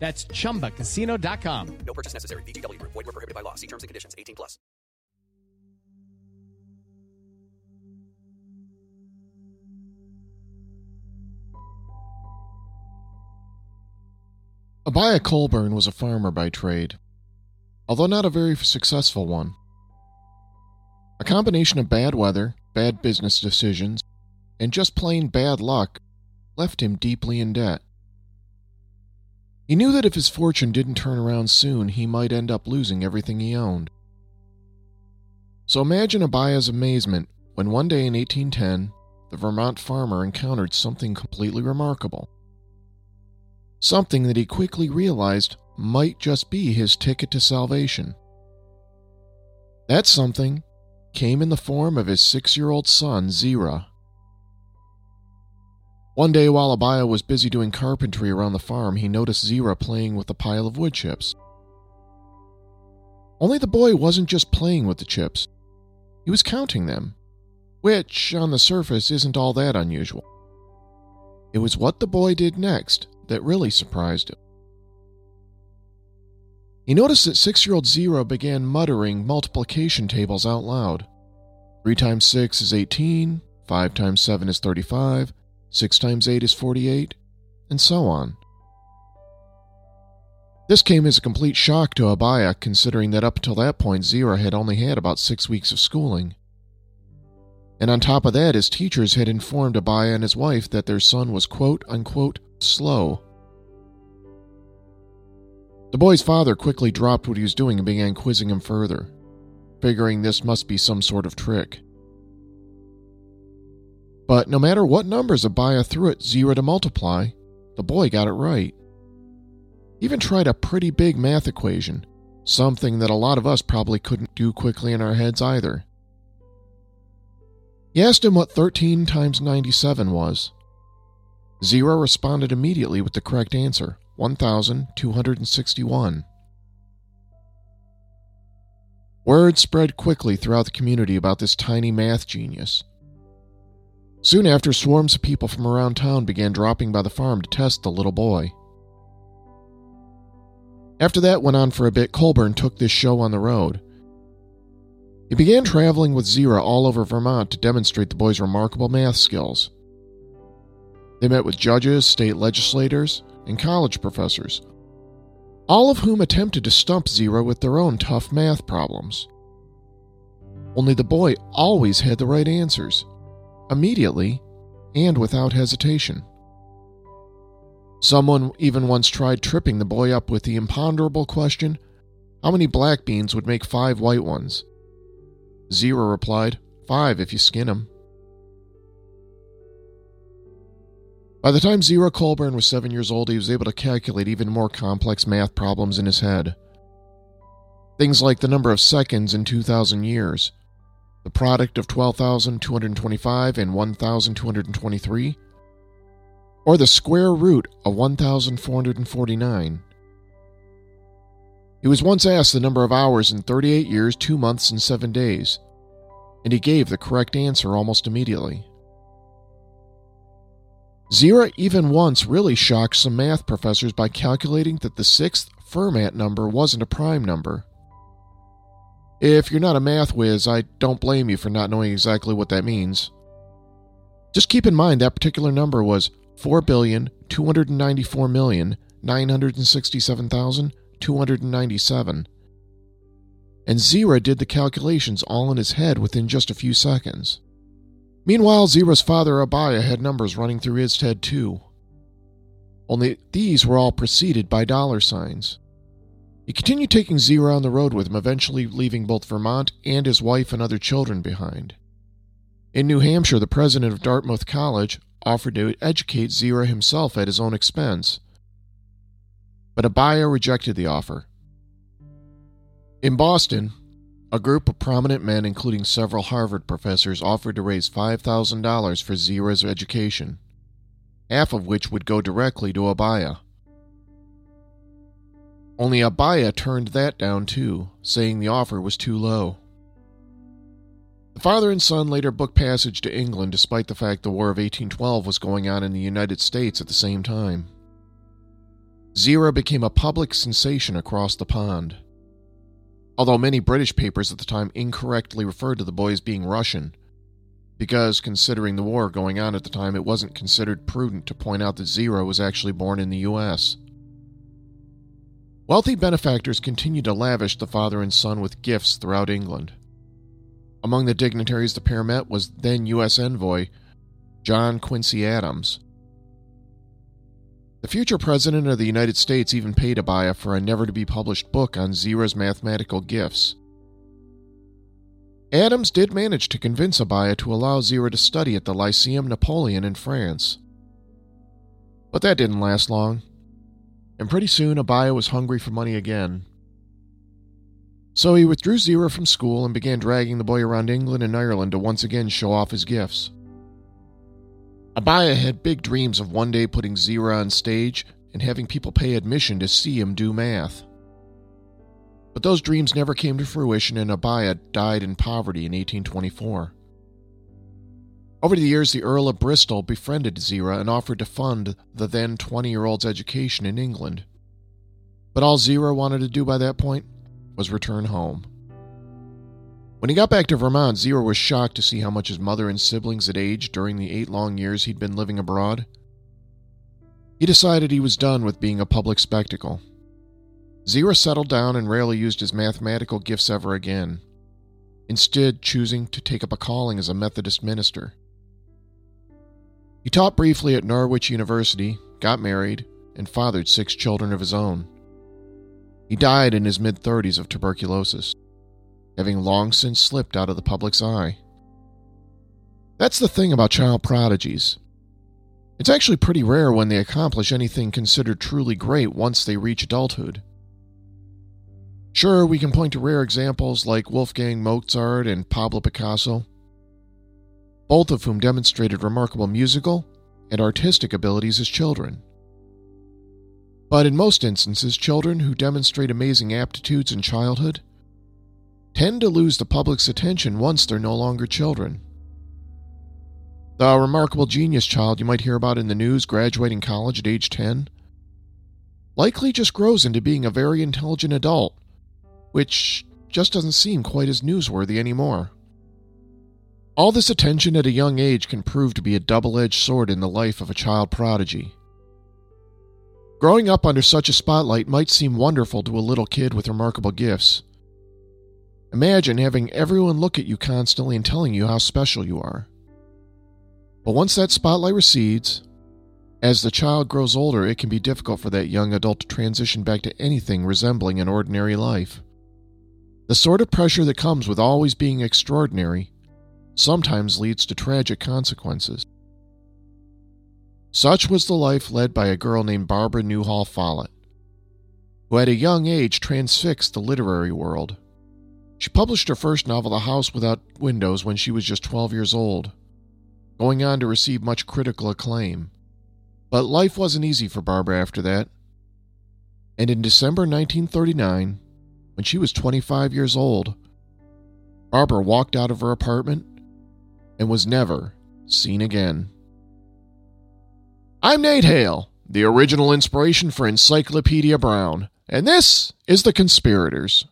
That's chumbacasino.com. No purchase necessary. VGW Group. Void were prohibited by law. See terms and conditions. 18 plus. Abiah Colburn was a farmer by trade, although not a very successful one. A combination of bad weather, bad business decisions, and just plain bad luck left him deeply in debt. He knew that if his fortune didn't turn around soon, he might end up losing everything he owned. So imagine Abiah's amazement when one day in 1810, the Vermont farmer encountered something completely remarkable. Something that he quickly realized might just be his ticket to salvation. That something came in the form of his six year old son, Zerah. One day, while Abiah was busy doing carpentry around the farm, he noticed Zerah playing with a pile of wood chips. Only the boy wasn't just playing with the chips, he was counting them, which, on the surface, isn't all that unusual. It was what the boy did next that really surprised him. He noticed that six year old Zerah began muttering multiplication tables out loud. 3 times 6 is 18, 5 times 7 is 35, 6 times 8 is 48, and so on. This came as a complete shock to Abiah, considering that up until that point, Zerah had only had about six weeks of schooling. And on top of that, his teachers had informed Abiah and his wife that their son was quote unquote slow. The boy's father quickly dropped what he was doing and began quizzing him further, figuring this must be some sort of trick. But no matter what numbers Abiah threw at Zerah to multiply, the boy got it right. He even tried a pretty big math equation, something that a lot of us probably couldn't do quickly in our heads either. He asked him what 13 times 97 was. Zerah responded immediately with the correct answer 1,261. Word spread quickly throughout the community about this tiny math genius. Soon after, swarms of people from around town began dropping by the farm to test the little boy. After that went on for a bit, Colburn took this show on the road. He began traveling with Zerah all over Vermont to demonstrate the boy's remarkable math skills. They met with judges, state legislators, and college professors, all of whom attempted to stump Zerah with their own tough math problems. Only the boy always had the right answers, immediately and without hesitation. Someone even once tried tripping the boy up with the imponderable question how many black beans would make five white ones? Zerah replied, Five if you skin 'em. By the time Zerah Colburn was seven years old, he was able to calculate even more complex math problems in his head. Things like the number of seconds in 2,000 years, the product of 12,225 and 1,223, or the square root of 1,449. He was once asked the number of hours in 38 years, 2 months, and 7 days, and he gave the correct answer almost immediately. Zerah even once really shocked some math professors by calculating that the sixth Fermat number wasn't a prime number. If you're not a math whiz, I don't blame you for not knowing exactly what that means. Just keep in mind that particular number was 4,294,967,297. And Zerah did the calculations all in his head within just a few seconds. Meanwhile, Zerah's father Abiah had numbers running through his head too. Only these were all preceded by dollar signs. He continued taking Zerah on the road with him, eventually leaving both Vermont and his wife and other children behind. In New Hampshire, the president of Dartmouth College offered to educate Zerah himself at his own expense. But Abiah rejected the offer. In Boston, A group of prominent men, including several Harvard professors, offered to raise $5,000 for Zerah's education, half of which would go directly to Abiah. Only Abiah turned that down too, saying the offer was too low. The father and son later booked passage to England despite the fact the War of 1812 was going on in the United States at the same time. Zerah became a public sensation across the pond. Although many British papers at the time incorrectly referred to the boy as being Russian, because considering the war going on at the time, it wasn't considered prudent to point out that Zerah was actually born in the U.S. Wealthy benefactors continued to lavish the father and son with gifts throughout England. Among the dignitaries the pair met was then U.S. envoy John Quincy Adams, the future president of the United States even paid Abiah for a never to be published book on Zerah's mathematical gifts. Adams did manage to convince Abiah to allow Zerah to study at the Lyceum Napoleon in France. But that didn't last long, and pretty soon Abiah was hungry for money again. So he withdrew Zerah from school and began dragging the boy around England and Ireland to once again show off his gifts. Abiah had big dreams of one day putting Zerah on stage and having people pay admission to see him do math. But those dreams never came to fruition, and Abiah died in poverty in 1824. Over the years, the Earl of Bristol befriended Zerah and offered to fund the then 20 year old's education in England. But all Zerah wanted to do by that point was return home. When he got back to Vermont, Zerah was shocked to see how much his mother and siblings had aged during the eight long years he'd been living abroad. He decided he was done with being a public spectacle. Zerah settled down and rarely used his mathematical gifts ever again, instead, choosing to take up a calling as a Methodist minister. He taught briefly at Norwich University, got married, and fathered six children of his own. He died in his mid 30s of tuberculosis having long since slipped out of the public's eye. That's the thing about child prodigies. It's actually pretty rare when they accomplish anything considered truly great once they reach adulthood. Sure, we can point to rare examples like Wolfgang Mozart and Pablo Picasso, both of whom demonstrated remarkable musical and artistic abilities as children. But in most instances, children who demonstrate amazing aptitudes in childhood tend to lose the public's attention once they're no longer children. The remarkable genius child you might hear about in the news graduating college at age 10 likely just grows into being a very intelligent adult, which just doesn't seem quite as newsworthy anymore. All this attention at a young age can prove to be a double edged sword in the life of a child prodigy. Growing up under such a spotlight might seem wonderful to a little kid with remarkable gifts. Imagine having everyone look at you constantly and telling you how special you are. But once that spotlight recedes, as the child grows older, it can be difficult for that young adult to transition back to anything resembling an ordinary life. The sort of pressure that comes with always being extraordinary sometimes leads to tragic consequences. Such was the life led by a girl named Barbara Newhall Follett, who at a young age transfixed the literary world she published her first novel, The House Without Windows, when she was just 12 years old, going on to receive much critical acclaim. But life wasn't easy for Barbara after that. And in December 1939, when she was 25 years old, Barbara walked out of her apartment and was never seen again. I'm Nate Hale, the original inspiration for Encyclopedia Brown, and this is The Conspirators.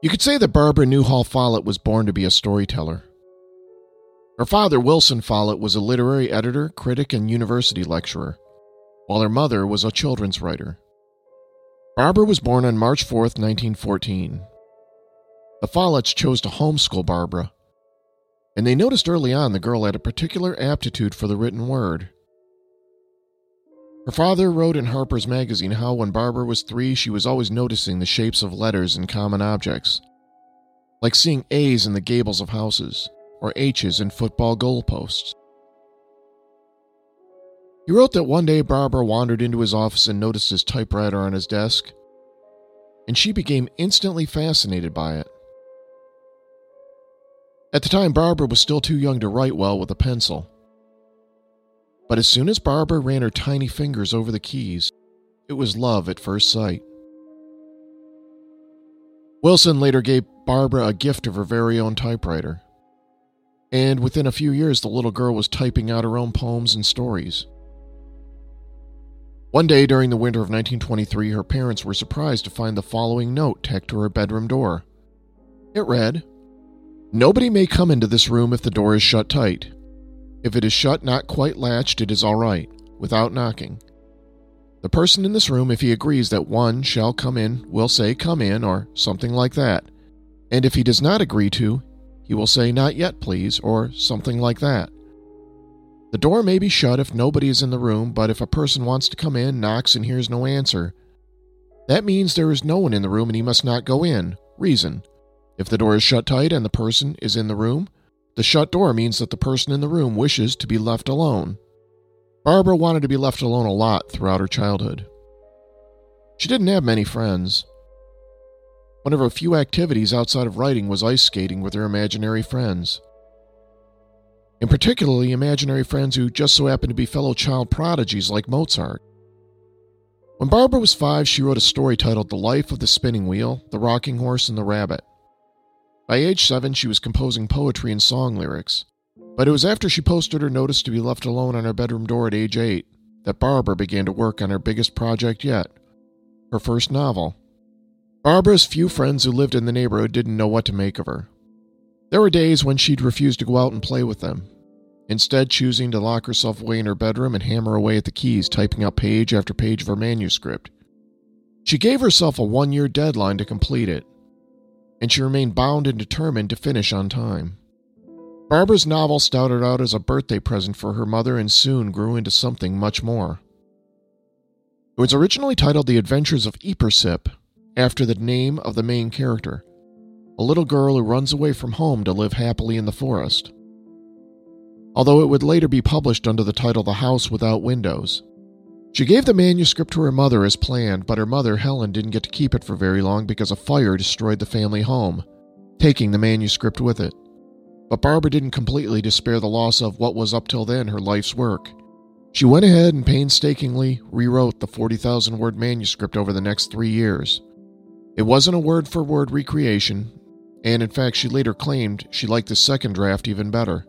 You could say that Barbara Newhall Follett was born to be a storyteller. Her father, Wilson Follett, was a literary editor, critic, and university lecturer, while her mother was a children's writer. Barbara was born on March 4, 1914. The Folletts chose to homeschool Barbara, and they noticed early on the girl had a particular aptitude for the written word. Her father wrote in Harper's Magazine how when Barbara was three, she was always noticing the shapes of letters and common objects. like seeing A's in the gables of houses or H's in football goalposts. He wrote that one day Barbara wandered into his office and noticed his typewriter on his desk, and she became instantly fascinated by it. At the time, Barbara was still too young to write well with a pencil. But as soon as Barbara ran her tiny fingers over the keys, it was love at first sight. Wilson later gave Barbara a gift of her very own typewriter. And within a few years, the little girl was typing out her own poems and stories. One day during the winter of 1923, her parents were surprised to find the following note tacked to her bedroom door. It read Nobody may come into this room if the door is shut tight. If it is shut not quite latched, it is all right, without knocking. The person in this room, if he agrees that one shall come in, will say, Come in, or something like that. And if he does not agree to, he will say, Not yet, please, or something like that. The door may be shut if nobody is in the room, but if a person wants to come in, knocks, and hears no answer, that means there is no one in the room and he must not go in. Reason. If the door is shut tight and the person is in the room, the shut door means that the person in the room wishes to be left alone. Barbara wanted to be left alone a lot throughout her childhood. She didn't have many friends. One of her few activities outside of writing was ice skating with her imaginary friends. And particularly imaginary friends who just so happened to be fellow child prodigies like Mozart. When Barbara was five, she wrote a story titled The Life of the Spinning Wheel, the Rocking Horse, and the Rabbit. By age seven, she was composing poetry and song lyrics. But it was after she posted her notice to be left alone on her bedroom door at age eight that Barbara began to work on her biggest project yet her first novel. Barbara's few friends who lived in the neighborhood didn't know what to make of her. There were days when she'd refuse to go out and play with them, instead, choosing to lock herself away in her bedroom and hammer away at the keys, typing out page after page of her manuscript. She gave herself a one year deadline to complete it, and she remained bound and determined to finish on time. Barbara's novel started out as a birthday present for her mother and soon grew into something much more. It was originally titled The Adventures of Eepersip, after the name of the main character, a little girl who runs away from home to live happily in the forest. Although it would later be published under the title The House Without Windows. She gave the manuscript to her mother as planned, but her mother, Helen, didn't get to keep it for very long because a fire destroyed the family home, taking the manuscript with it. But Barbara didn't completely despair the loss of what was up till then her life's work. She went ahead and painstakingly rewrote the 40,000 word manuscript over the next three years. It wasn't a word for word recreation, and in fact, she later claimed she liked the second draft even better.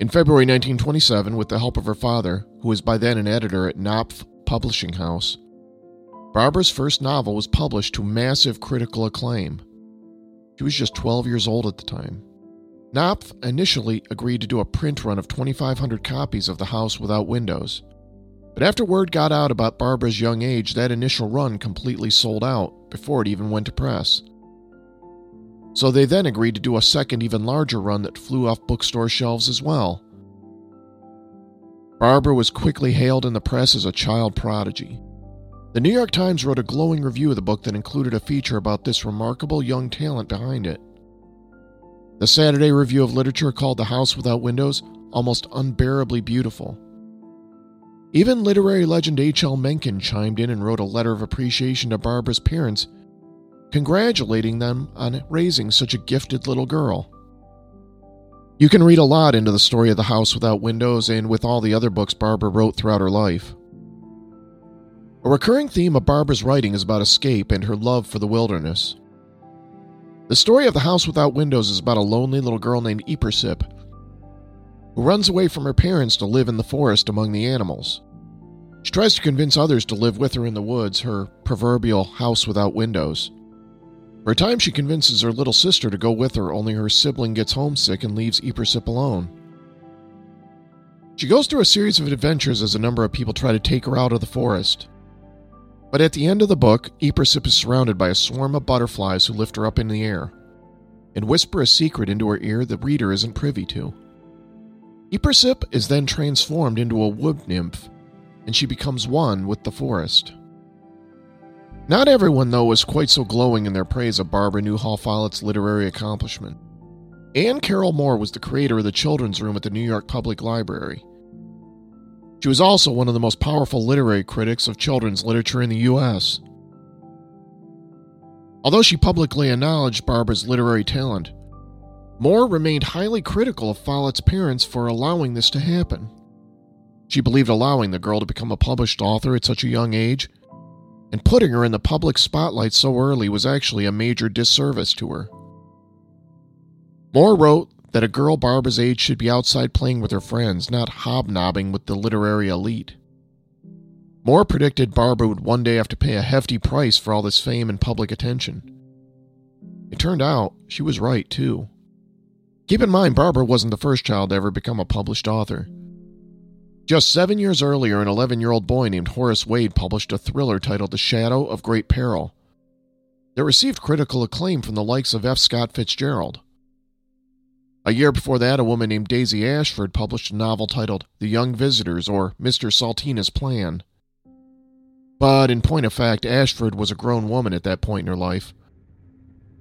In February 1927, with the help of her father, who was by then an editor at Knopf Publishing House, Barbara's first novel was published to massive critical acclaim. She was just 12 years old at the time. Knopf initially agreed to do a print run of 2,500 copies of The House Without Windows. But after word got out about Barbara's young age, that initial run completely sold out before it even went to press. So they then agreed to do a second, even larger run that flew off bookstore shelves as well. Barbara was quickly hailed in the press as a child prodigy. The New York Times wrote a glowing review of the book that included a feature about this remarkable young talent behind it. The Saturday Review of Literature called The House Without Windows almost unbearably beautiful. Even literary legend H.L. Mencken chimed in and wrote a letter of appreciation to Barbara's parents congratulating them on raising such a gifted little girl. You can read a lot into the story of The House Without Windows and with all the other books Barbara wrote throughout her life. A recurring theme of Barbara's writing is about escape and her love for the wilderness. The story of The House Without Windows is about a lonely little girl named Eepersip who runs away from her parents to live in the forest among the animals. She tries to convince others to live with her in the woods, her proverbial house without windows. For a time, she convinces her little sister to go with her, only her sibling gets homesick and leaves Eepersip alone. She goes through a series of adventures as a number of people try to take her out of the forest. But at the end of the book, Eepersip is surrounded by a swarm of butterflies who lift her up in the air and whisper a secret into her ear the reader isn't privy to. Eepersip is then transformed into a wood nymph, and she becomes one with the forest. Not everyone, though, was quite so glowing in their praise of Barbara Newhall Follett's literary accomplishment. Anne Carroll Moore was the creator of the children's room at the New York Public Library. She was also one of the most powerful literary critics of children's literature in the U.S. Although she publicly acknowledged Barbara's literary talent, Moore remained highly critical of Follett's parents for allowing this to happen. She believed allowing the girl to become a published author at such a young age and putting her in the public spotlight so early was actually a major disservice to her. Moore wrote that a girl Barbara's age should be outside playing with her friends, not hobnobbing with the literary elite. Moore predicted Barbara would one day have to pay a hefty price for all this fame and public attention. It turned out she was right, too. Keep in mind, Barbara wasn't the first child to ever become a published author. Just seven years earlier, an 11 year old boy named Horace Wade published a thriller titled The Shadow of Great Peril that received critical acclaim from the likes of F. Scott Fitzgerald. A year before that, a woman named Daisy Ashford published a novel titled The Young Visitors or Mr. Salteena's Plan. But in point of fact, Ashford was a grown woman at that point in her life,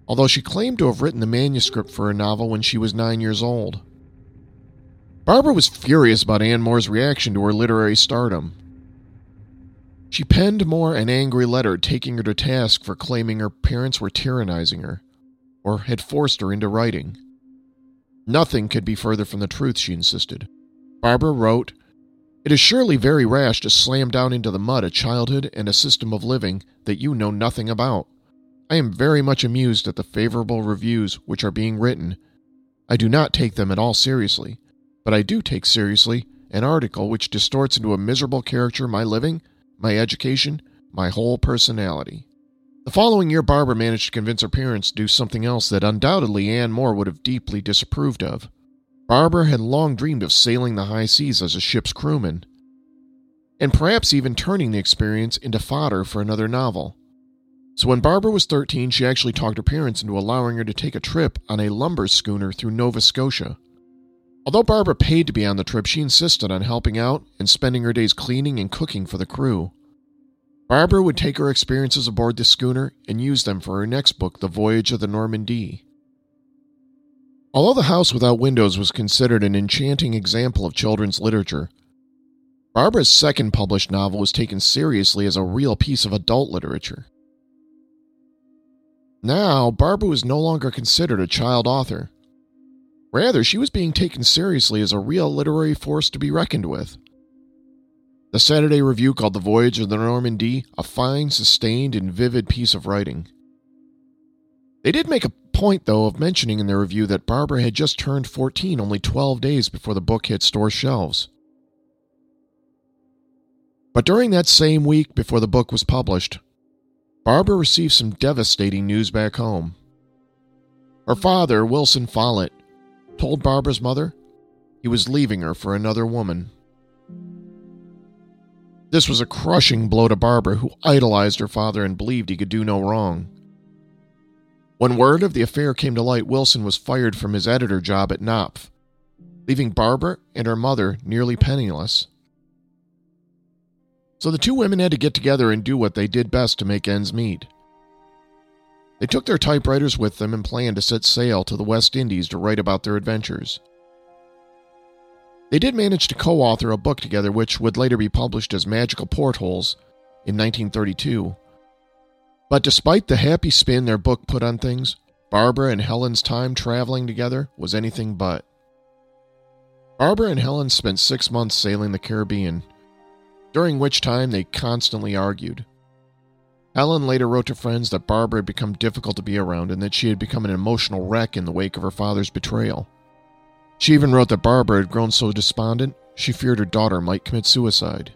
although she claimed to have written the manuscript for her novel when she was nine years old. Barbara was furious about Anne Moore's reaction to her literary stardom. She penned Moore an angry letter taking her to task for claiming her parents were tyrannizing her, or had forced her into writing. Nothing could be further from the truth, she insisted. Barbara wrote, It is surely very rash to slam down into the mud a childhood and a system of living that you know nothing about. I am very much amused at the favorable reviews which are being written. I do not take them at all seriously, but I do take seriously an article which distorts into a miserable caricature my living, my education, my whole personality. The following year, Barbara managed to convince her parents to do something else that undoubtedly Anne Moore would have deeply disapproved of. Barbara had long dreamed of sailing the high seas as a ship's crewman, and perhaps even turning the experience into fodder for another novel. So when Barbara was 13, she actually talked her parents into allowing her to take a trip on a lumber schooner through Nova Scotia. Although Barbara paid to be on the trip, she insisted on helping out and spending her days cleaning and cooking for the crew. Barbara would take her experiences aboard the schooner and use them for her next book, The Voyage of the Normandie. Although The House Without Windows was considered an enchanting example of children's literature, Barbara's second published novel was taken seriously as a real piece of adult literature. Now, Barbara was no longer considered a child author. Rather, she was being taken seriously as a real literary force to be reckoned with. The Saturday Review called The Voyage of the Normandie a fine, sustained, and vivid piece of writing. They did make a point, though, of mentioning in their review that Barbara had just turned 14 only 12 days before the book hit store shelves. But during that same week before the book was published, Barbara received some devastating news back home. Her father, Wilson Follett, told Barbara's mother he was leaving her for another woman. This was a crushing blow to Barbara, who idolized her father and believed he could do no wrong. When word of the affair came to light, Wilson was fired from his editor job at Knopf, leaving Barbara and her mother nearly penniless. So the two women had to get together and do what they did best to make ends meet. They took their typewriters with them and planned to set sail to the West Indies to write about their adventures. They did manage to co author a book together, which would later be published as Magical Portholes in 1932. But despite the happy spin their book put on things, Barbara and Helen's time traveling together was anything but. Barbara and Helen spent six months sailing the Caribbean, during which time they constantly argued. Helen later wrote to friends that Barbara had become difficult to be around and that she had become an emotional wreck in the wake of her father's betrayal. She even wrote that Barbara had grown so despondent she feared her daughter might commit suicide.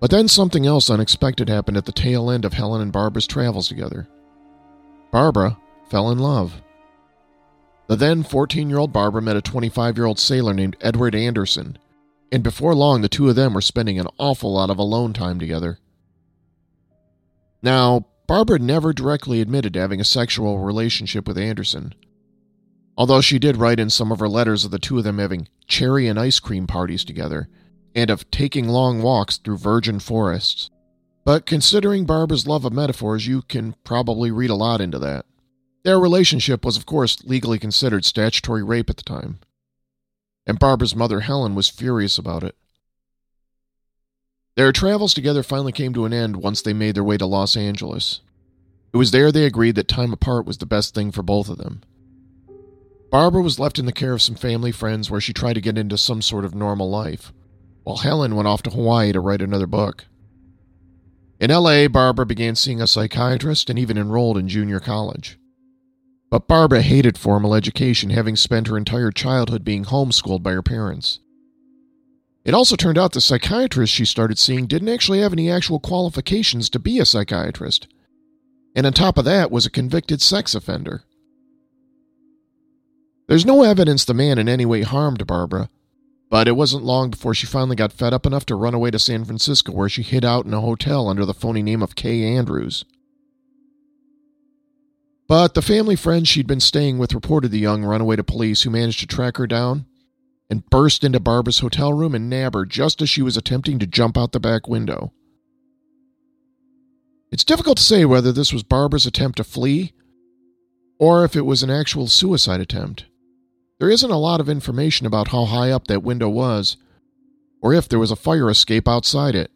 But then something else unexpected happened at the tail end of Helen and Barbara's travels together. Barbara fell in love. The then 14 year old Barbara met a 25 year old sailor named Edward Anderson, and before long the two of them were spending an awful lot of alone time together. Now, Barbara never directly admitted to having a sexual relationship with Anderson, although she did write in some of her letters of the two of them having cherry and ice cream parties together, and of taking long walks through virgin forests. But considering Barbara's love of metaphors, you can probably read a lot into that. Their relationship was, of course, legally considered statutory rape at the time. And Barbara's mother, Helen, was furious about it. Their travels together finally came to an end once they made their way to Los Angeles. It was there they agreed that time apart was the best thing for both of them. Barbara was left in the care of some family friends where she tried to get into some sort of normal life, while Helen went off to Hawaii to write another book. In LA, Barbara began seeing a psychiatrist and even enrolled in junior college. But Barbara hated formal education, having spent her entire childhood being homeschooled by her parents. It also turned out the psychiatrist she started seeing didn't actually have any actual qualifications to be a psychiatrist, and on top of that was a convicted sex offender. There's no evidence the man in any way harmed Barbara, but it wasn't long before she finally got fed up enough to run away to San Francisco, where she hid out in a hotel under the phony name of Kay Andrews. But the family friend she'd been staying with reported the young runaway to police, who managed to track her down and burst into Barbara's hotel room and nab her just as she was attempting to jump out the back window. It's difficult to say whether this was Barbara's attempt to flee or if it was an actual suicide attempt. There isn't a lot of information about how high up that window was, or if there was a fire escape outside it.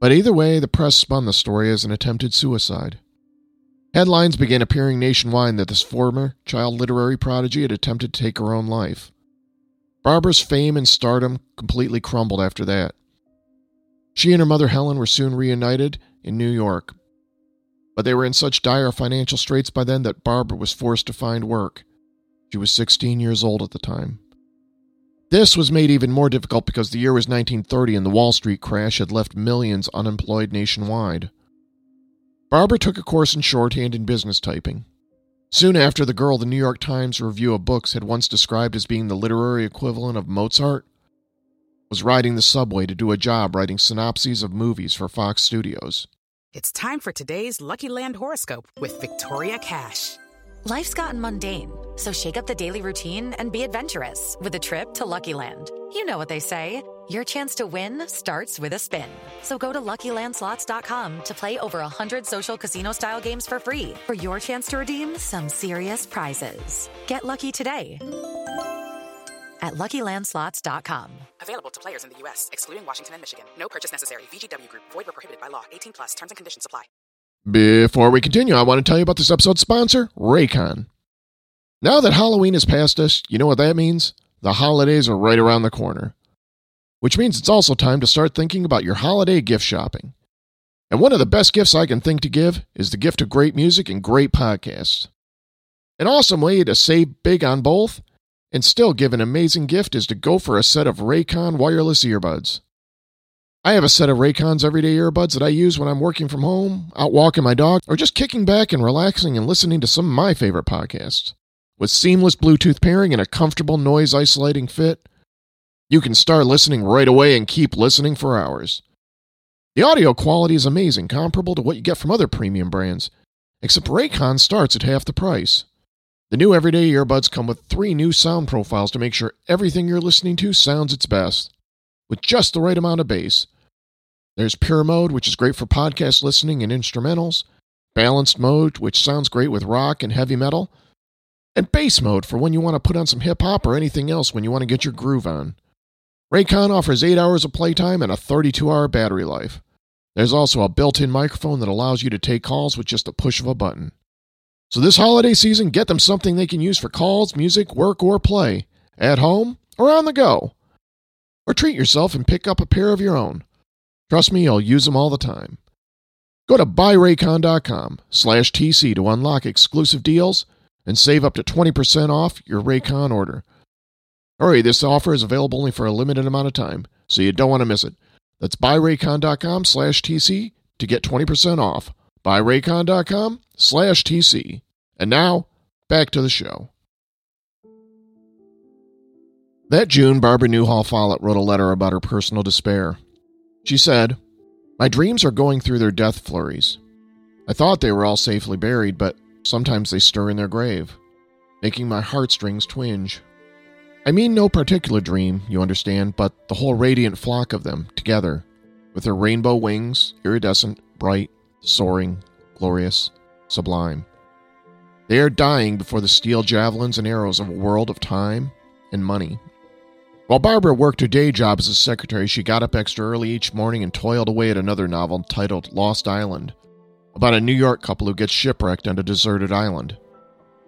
But either way, the press spun the story as an attempted suicide. Headlines began appearing nationwide that this former child literary prodigy had attempted to take her own life. Barbara's fame and stardom completely crumbled after that. She and her mother Helen were soon reunited in New York, but they were in such dire financial straits by then that Barbara was forced to find work. She was 16 years old at the time. This was made even more difficult because the year was 1930 and the Wall Street crash had left millions unemployed nationwide. Barbara took a course in shorthand and business typing. Soon after, the girl the New York Times Review of Books had once described as being the literary equivalent of Mozart was riding the subway to do a job writing synopses of movies for Fox Studios. It's time for today's Lucky Land horoscope with Victoria Cash. Life's gotten mundane, so shake up the daily routine and be adventurous with a trip to Lucky Land. You know what they say. Your chance to win starts with a spin. So go to LuckyLandSlots.com to play over 100 social casino-style games for free for your chance to redeem some serious prizes. Get lucky today at LuckyLandSlots.com. Available to players in the U.S., excluding Washington and Michigan. No purchase necessary. VGW Group. Void where prohibited by law. 18 plus. Terms and conditions apply. Before we continue, I want to tell you about this episode's sponsor, Raycon. Now that Halloween is past us, you know what that means? The holidays are right around the corner. Which means it's also time to start thinking about your holiday gift shopping. And one of the best gifts I can think to give is the gift of great music and great podcasts. An awesome way to save big on both and still give an amazing gift is to go for a set of Raycon wireless earbuds. I have a set of Raycon's everyday earbuds that I use when I'm working from home, out walking my dog, or just kicking back and relaxing and listening to some of my favorite podcasts. With seamless Bluetooth pairing and a comfortable noise isolating fit, you can start listening right away and keep listening for hours. The audio quality is amazing, comparable to what you get from other premium brands, except Raycon starts at half the price. The new everyday earbuds come with three new sound profiles to make sure everything you're listening to sounds its best, with just the right amount of bass. There's Pure Mode, which is great for podcast listening and instrumentals, Balanced Mode, which sounds great with rock and heavy metal, and Bass Mode for when you want to put on some hip hop or anything else when you want to get your groove on. Raycon offers 8 hours of playtime and a 32 hour battery life. There's also a built in microphone that allows you to take calls with just a push of a button. So this holiday season, get them something they can use for calls, music, work, or play, at home or on the go. Or treat yourself and pick up a pair of your own. Trust me, you'll use them all the time. Go to buyraycon.com slash TC to unlock exclusive deals and save up to 20% off your Raycon order. Hurry, this offer is available only for a limited amount of time, so you don't want to miss it. That's buyraycon.com slash TC to get 20% off. Buyraycon.com slash TC. And now, back to the show. That June, Barbara Newhall Follett wrote a letter about her personal despair. She said, My dreams are going through their death flurries. I thought they were all safely buried, but sometimes they stir in their grave, making my heartstrings twinge. I mean no particular dream, you understand, but the whole radiant flock of them, together, with their rainbow wings, iridescent, bright, soaring, glorious, sublime. They are dying before the steel javelins and arrows of a world of time and money. While Barbara worked her day job as a secretary, she got up extra early each morning and toiled away at another novel titled Lost Island, about a New York couple who gets shipwrecked on a deserted island.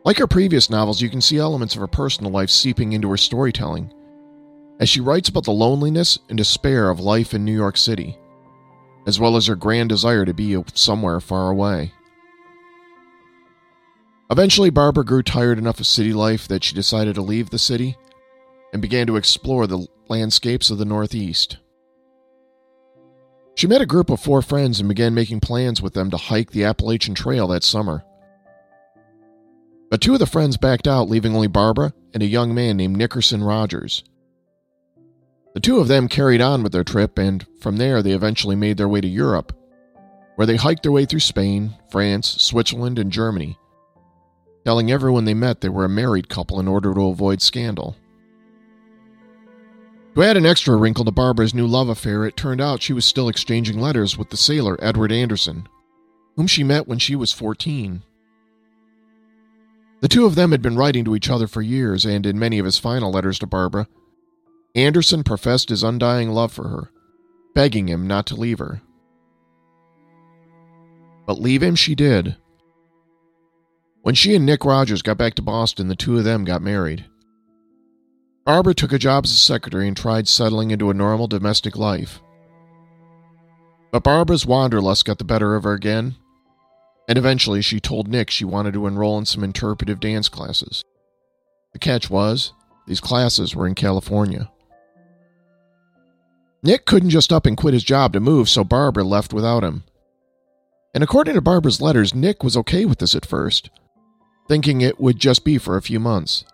Like her previous novels, you can see elements of her personal life seeping into her storytelling, as she writes about the loneliness and despair of life in New York City, as well as her grand desire to be somewhere far away. Eventually, Barbara grew tired enough of city life that she decided to leave the city and began to explore the landscapes of the Northeast. She met a group of four friends and began making plans with them to hike the Appalachian Trail that summer. But two of the friends backed out, leaving only Barbara and a young man named Nickerson Rogers. The two of them carried on with their trip, and from there they eventually made their way to Europe, where they hiked their way through Spain, France, Switzerland, and Germany, telling everyone they met they were a married couple in order to avoid scandal. To add an extra wrinkle to Barbara's new love affair, it turned out she was still exchanging letters with the sailor Edward Anderson, whom she met when she was 14. The two of them had been writing to each other for years, and in many of his final letters to Barbara, Anderson professed his undying love for her, begging him not to leave her. But leave him she did. When she and Nick Rogers got back to Boston, the two of them got married. Barbara took a job as a secretary and tried settling into a normal domestic life. But Barbara's wanderlust got the better of her again, and eventually she told Nick she wanted to enroll in some interpretive dance classes. The catch was, these classes were in California. Nick couldn't just up and quit his job to move, so Barbara left without him. And according to Barbara's letters, Nick was okay with this at first, thinking it would just be for a few months.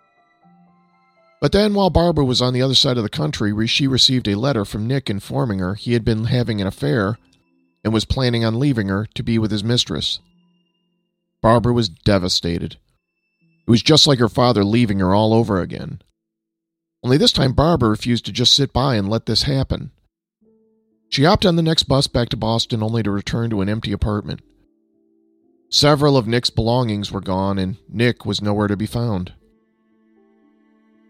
But then, while Barbara was on the other side of the country, she received a letter from Nick informing her he had been having an affair and was planning on leaving her to be with his mistress. Barbara was devastated. It was just like her father leaving her all over again. Only this time, Barbara refused to just sit by and let this happen. She hopped on the next bus back to Boston only to return to an empty apartment. Several of Nick's belongings were gone, and Nick was nowhere to be found.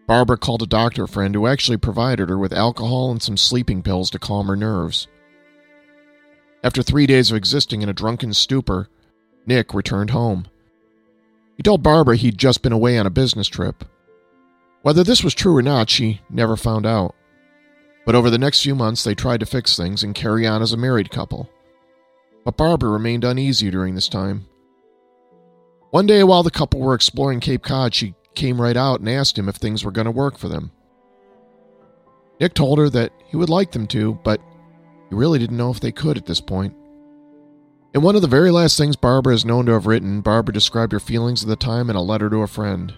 Barbara called a doctor friend who actually provided her with alcohol and some sleeping pills to calm her nerves. After three days of existing in a drunken stupor, Nick returned home. He told Barbara he'd just been away on a business trip. Whether this was true or not, she never found out. But over the next few months, they tried to fix things and carry on as a married couple. But Barbara remained uneasy during this time. One day, while the couple were exploring Cape Cod, she came right out and asked him if things were going to work for them. Nick told her that he would like them to, but he really didn't know if they could at this point. In one of the very last things Barbara is known to have written, Barbara described her feelings at the time in a letter to a friend.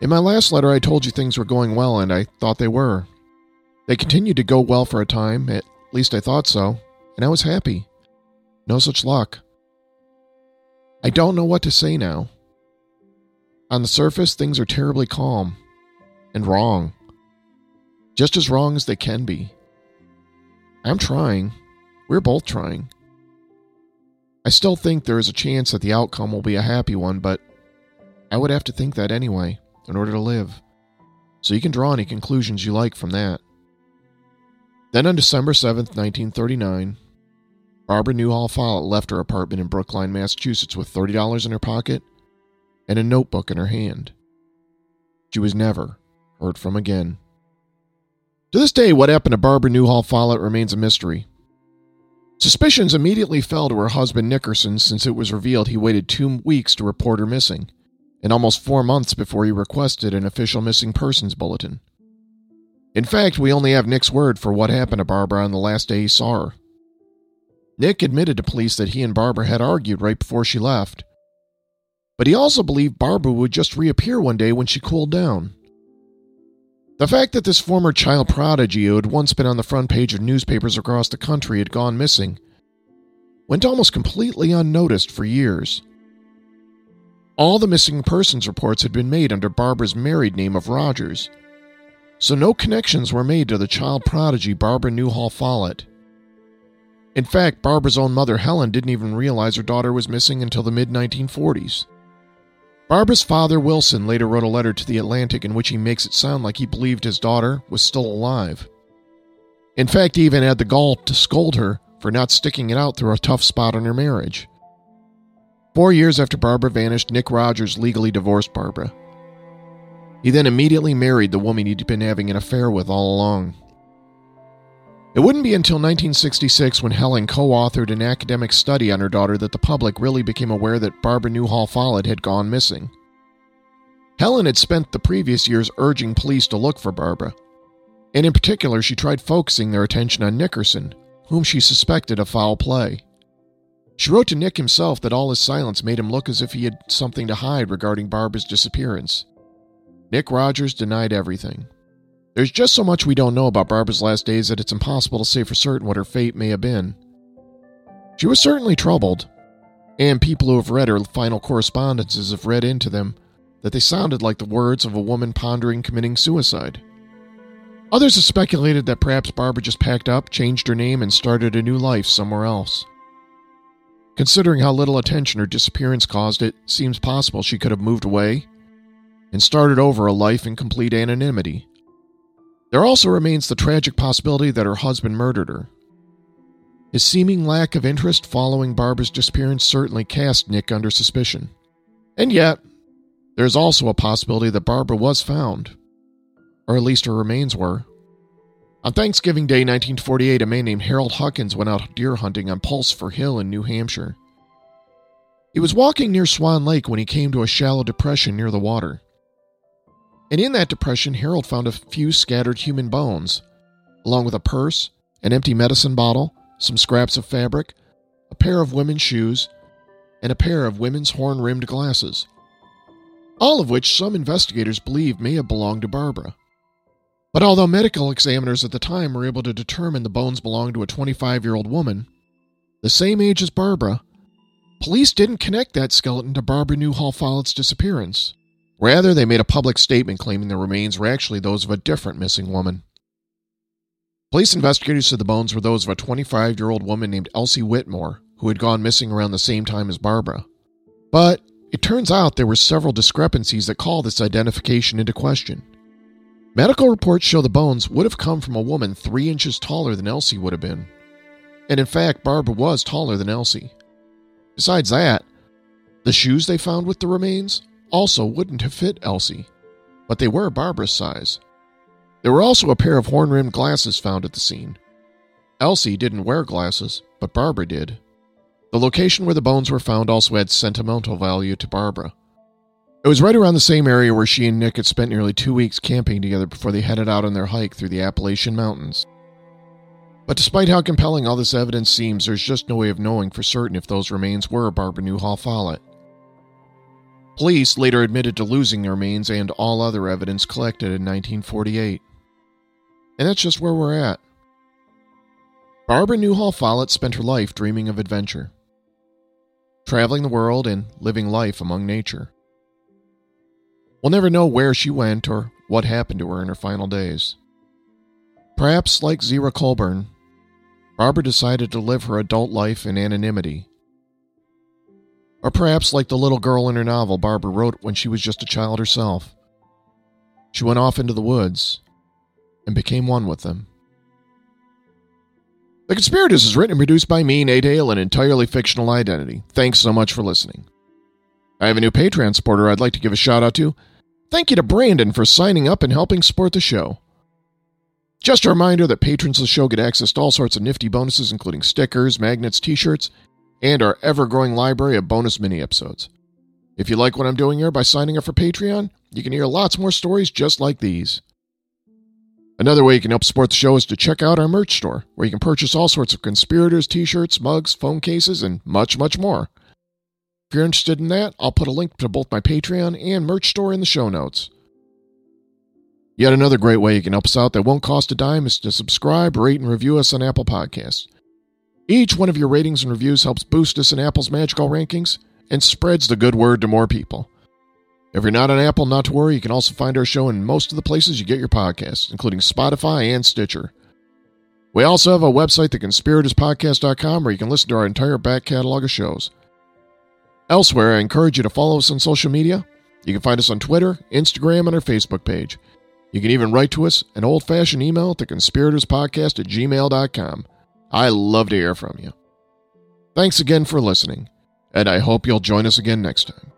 In my last letter, I told you things were going well, and I thought they were. They continued to go well for a time, at least I thought so, and I was happy. No such luck. I don't know what to say now. On the surface, things are terribly calm and wrong. Just as wrong as they can be. I'm trying. We're both trying. I still think there is a chance that the outcome will be a happy one, but I would have to think that anyway in order to live. So you can draw any conclusions you like from that. Then on December 7th, 1939, Barbara Newhall Follett left her apartment in Brookline, Massachusetts with $30 in her pocket and a notebook in her hand. She was never heard from again. To this day, what happened to Barbara Newhall Follett remains a mystery. Suspicions immediately fell to her husband Nickerson since it was revealed he waited two weeks to report her missing, and almost four months before he requested an official missing persons bulletin. In fact, we only have Nick's word for what happened to Barbara on the last day he saw her. Nick admitted to police that he and Barbara had argued right before she left, but he also believed Barbara would just reappear one day when she cooled down. The fact that this former child prodigy who had once been on the front page of newspapers across the country had gone missing went almost completely unnoticed for years. All the missing persons reports had been made under Barbara's married name of Rogers, so no connections were made to the child prodigy Barbara Newhall Follett. In fact, Barbara's own mother, Helen, didn't even realize her daughter was missing until the mid 1940s. Barbara's father, Wilson, later wrote a letter to The Atlantic in which he makes it sound like he believed his daughter was still alive. In fact, he even had the gall to scold her for not sticking it out through a tough spot in her marriage. Four years after Barbara vanished, Nick Rogers legally divorced Barbara. He then immediately married the woman he'd been having an affair with all along. It wouldn't be until 1966 when Helen co authored an academic study on her daughter that the public really became aware that Barbara Newhall Follett had gone missing. Helen had spent the previous years urging police to look for Barbara, and in particular, she tried focusing their attention on Nickerson, whom she suspected of foul play. She wrote to Nick himself that all his silence made him look as if he had something to hide regarding Barbara's disappearance. Nick Rogers denied everything. There's just so much we don't know about Barbara's last days that it's impossible to say for certain what her fate may have been. She was certainly troubled, and people who have read her final correspondences have read into them that they sounded like the words of a woman pondering committing suicide. Others have speculated that perhaps Barbara just packed up, changed her name, and started a new life somewhere else. Considering how little attention her disappearance caused, it seems possible she could have moved away and started over a life in complete anonymity. There also remains the tragic possibility that her husband murdered her. His seeming lack of interest following Barbara's disappearance certainly cast Nick under suspicion. And yet, there's also a possibility that Barbara was found, or at least her remains were. On Thanksgiving Day 1948, a man named Harold Huckins went out deer hunting on Pulsifer Hill in New Hampshire. He was walking near Swan Lake when he came to a shallow depression near the water. And in that depression, Harold found a few scattered human bones, along with a purse, an empty medicine bottle, some scraps of fabric, a pair of women's shoes, and a pair of women's horn rimmed glasses. All of which some investigators believe may have belonged to Barbara. But although medical examiners at the time were able to determine the bones belonged to a 25 year old woman, the same age as Barbara, police didn't connect that skeleton to Barbara Newhall Follett's disappearance. Rather, they made a public statement claiming the remains were actually those of a different missing woman. Police investigators said the bones were those of a 25 year old woman named Elsie Whitmore, who had gone missing around the same time as Barbara. But it turns out there were several discrepancies that call this identification into question. Medical reports show the bones would have come from a woman three inches taller than Elsie would have been. And in fact, Barbara was taller than Elsie. Besides that, the shoes they found with the remains also wouldn't have fit Elsie, but they were Barbara's size. There were also a pair of horn rimmed glasses found at the scene. Elsie didn't wear glasses, but Barbara did. The location where the bones were found also had sentimental value to Barbara. It was right around the same area where she and Nick had spent nearly two weeks camping together before they headed out on their hike through the Appalachian Mountains. But despite how compelling all this evidence seems, there's just no way of knowing for certain if those remains were Barbara Newhall Follett. Police later admitted to losing the remains and all other evidence collected in 1948. And that's just where we're at. Barbara Newhall Follett spent her life dreaming of adventure, traveling the world and living life among nature. We'll never know where she went or what happened to her in her final days. Perhaps, like Zerah Colburn, Barbara decided to live her adult life in anonymity or perhaps like the little girl in her novel Barbara wrote when she was just a child herself. She went off into the woods and became one with them. The Conspirators is written and produced by me, Nate Hale, an entirely fictional identity. Thanks so much for listening. I have a new Patreon supporter I'd like to give a shout out to. Thank you to Brandon for signing up and helping support the show. Just a reminder that patrons of the show get access to all sorts of nifty bonuses, including stickers, magnets, t shirts, and our ever growing library of bonus mini episodes. If you like what I'm doing here by signing up for Patreon, you can hear lots more stories just like these. Another way you can help support the show is to check out our merch store, where you can purchase all sorts of conspirators, t shirts, mugs, phone cases, and much, much more. If you're interested in that, I'll put a link to both my Patreon and merch store in the show notes. Yet another great way you can help us out that won't cost a dime is to subscribe, rate, and review us on Apple Podcasts. Each one of your ratings and reviews helps boost us in Apple's magical rankings and spreads the good word to more people. If you're not on Apple, not to worry, you can also find our show in most of the places you get your podcasts, including Spotify and Stitcher. We also have a website, theconspiratorspodcast.com, where you can listen to our entire back catalog of shows. Elsewhere, I encourage you to follow us on social media. You can find us on Twitter, Instagram, and our Facebook page. You can even write to us an old fashioned email at theconspiratorspodcast at gmail.com. I love to hear from you. Thanks again for listening, and I hope you'll join us again next time.